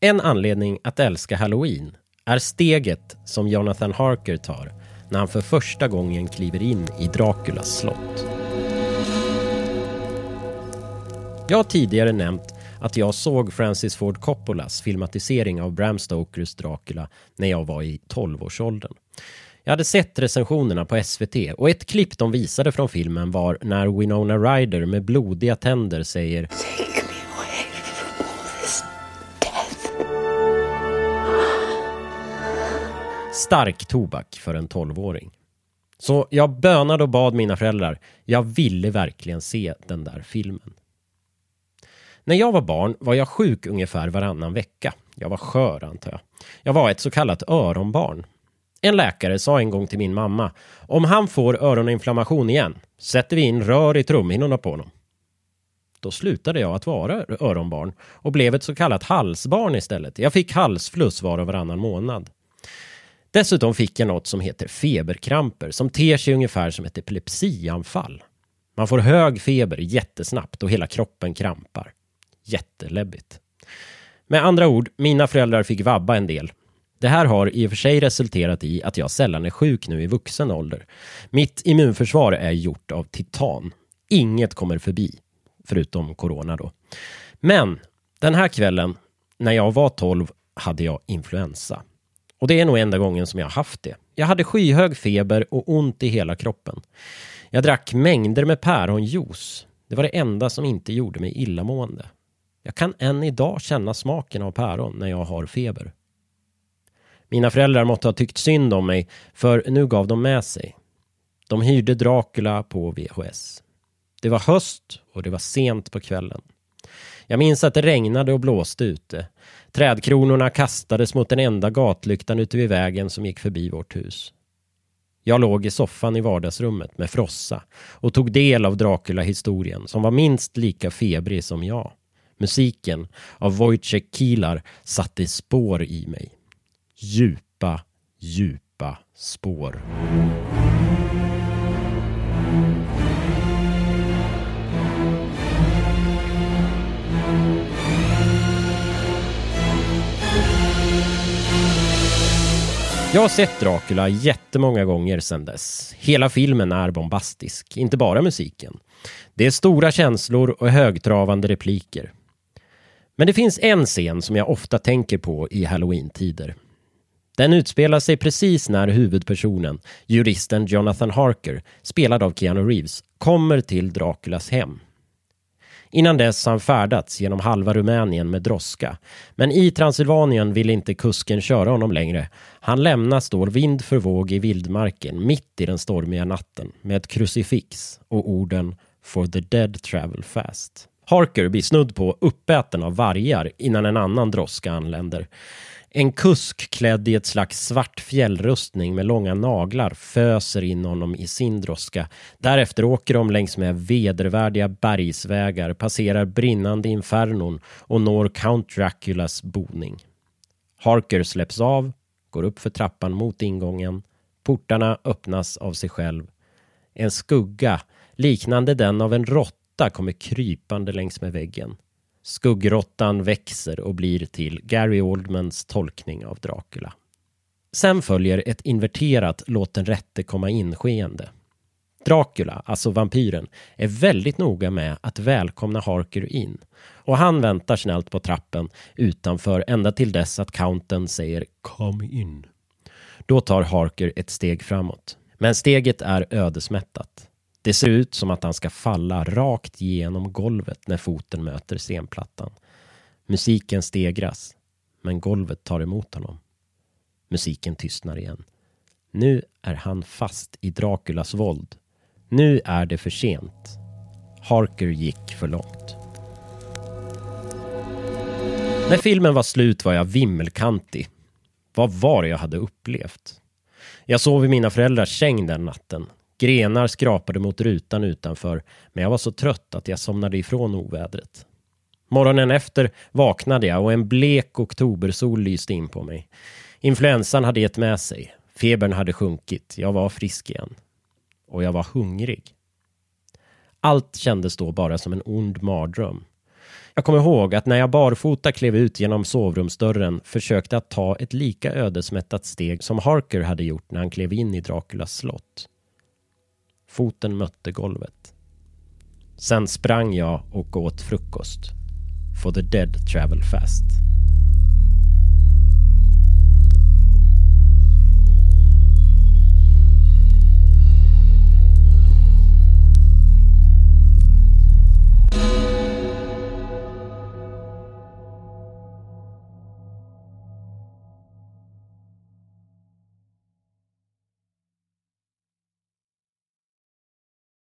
En anledning att älska halloween är steget som Jonathan Harker tar när han för första gången kliver in i Draculas slott. Jag har tidigare nämnt att jag såg Francis Ford Coppolas filmatisering av Bram Stokers Dracula när jag var i 12-årsåldern. Jag hade sett recensionerna på SVT och ett klipp de visade från filmen var när Winona Ryder med blodiga tänder säger Stark tobak för en tolvåring. Så jag bönade och bad mina föräldrar. Jag ville verkligen se den där filmen. När jag var barn var jag sjuk ungefär varannan vecka. Jag var skör antar jag. Jag var ett så kallat öronbarn. En läkare sa en gång till min mamma, om han får öroninflammation igen sätter vi in rör i trumhinnorna på honom. Då slutade jag att vara öronbarn och blev ett så kallat halsbarn istället. Jag fick halsfluss var och varannan månad. Dessutom fick jag något som heter feberkramper som ter sig ungefär som ett epilepsianfall. Man får hög feber jättesnabbt och hela kroppen krampar. Jätteläbbigt. Med andra ord, mina föräldrar fick vabba en del. Det här har i och för sig resulterat i att jag sällan är sjuk nu i vuxen ålder. Mitt immunförsvar är gjort av titan. Inget kommer förbi, förutom corona då. Men den här kvällen, när jag var 12, hade jag influensa. Och det är nog enda gången som jag haft det. Jag hade skyhög feber och ont i hela kroppen. Jag drack mängder med päronjuice. Det var det enda som inte gjorde mig illamående. Jag kan än idag känna smaken av päron när jag har feber. Mina föräldrar måtte ha tyckt synd om mig, för nu gav de med sig. De hyrde Dracula på VHS. Det var höst och det var sent på kvällen. Jag minns att det regnade och blåste ute. Trädkronorna kastades mot den enda gatlyktan ute vid vägen som gick förbi vårt hus. Jag låg i soffan i vardagsrummet med frossa och tog del av Dracula-historien som var minst lika febrig som jag. Musiken av Wojciech Kilar satte spår i mig. Djupa, djupa spår. Jag har sett Dracula jättemånga gånger sedan dess. Hela filmen är bombastisk, inte bara musiken. Det är stora känslor och högtravande repliker. Men det finns en scen som jag ofta tänker på i halloween-tider. Den utspelar sig precis när huvudpersonen, juristen Jonathan Harker, spelad av Keanu Reeves, kommer till Draculas hem. Innan dess har han färdats genom halva Rumänien med droska. Men i Transylvanien vill inte kusken köra honom längre. Han lämnas då vind för våg i vildmarken mitt i den stormiga natten med ett krucifix och orden “For the dead travel fast”. Harker blir snudd på uppäten av vargar innan en annan droska anländer. En kusk klädd i ett slags svart fjällrustning med långa naglar föser in honom i sin droska. Därefter åker de längs med vedervärdiga bergsvägar, passerar brinnande infernon och når Count Draculas boning. Harker släpps av, går upp för trappan mot ingången. Portarna öppnas av sig själv. En skugga, liknande den av en råtta, kommer krypande längs med väggen. Skuggrottan växer och blir till Gary Oldmans tolkning av Dracula. Sen följer ett inverterat låt den rätte komma in-skeende. Dracula, alltså vampyren, är väldigt noga med att välkomna Harker in och han väntar snällt på trappen utanför ända till dess att counten säger “Come in”. Då tar Harker ett steg framåt. Men steget är ödesmättat. Det ser ut som att han ska falla rakt genom golvet när foten möter scenplattan. Musiken stegras, men golvet tar emot honom. Musiken tystnar igen. Nu är han fast i Draculas våld. Nu är det för sent. Harker gick för långt. När filmen var slut var jag vimmelkantig. Vad var det jag hade upplevt? Jag sov i mina föräldrars säng den natten. Grenar skrapade mot rutan utanför, men jag var så trött att jag somnade ifrån ovädret. Morgonen efter vaknade jag och en blek oktobersol lyste in på mig. Influensan hade gett med sig. Febern hade sjunkit. Jag var frisk igen. Och jag var hungrig. Allt kändes då bara som en ond mardröm. Jag kommer ihåg att när jag barfota klev ut genom sovrumsdörren försökte att ta ett lika ödesmättat steg som Harker hade gjort när han klev in i Draculas slott. Foten mötte golvet. Sen sprang jag och åt frukost. For the dead travel fast.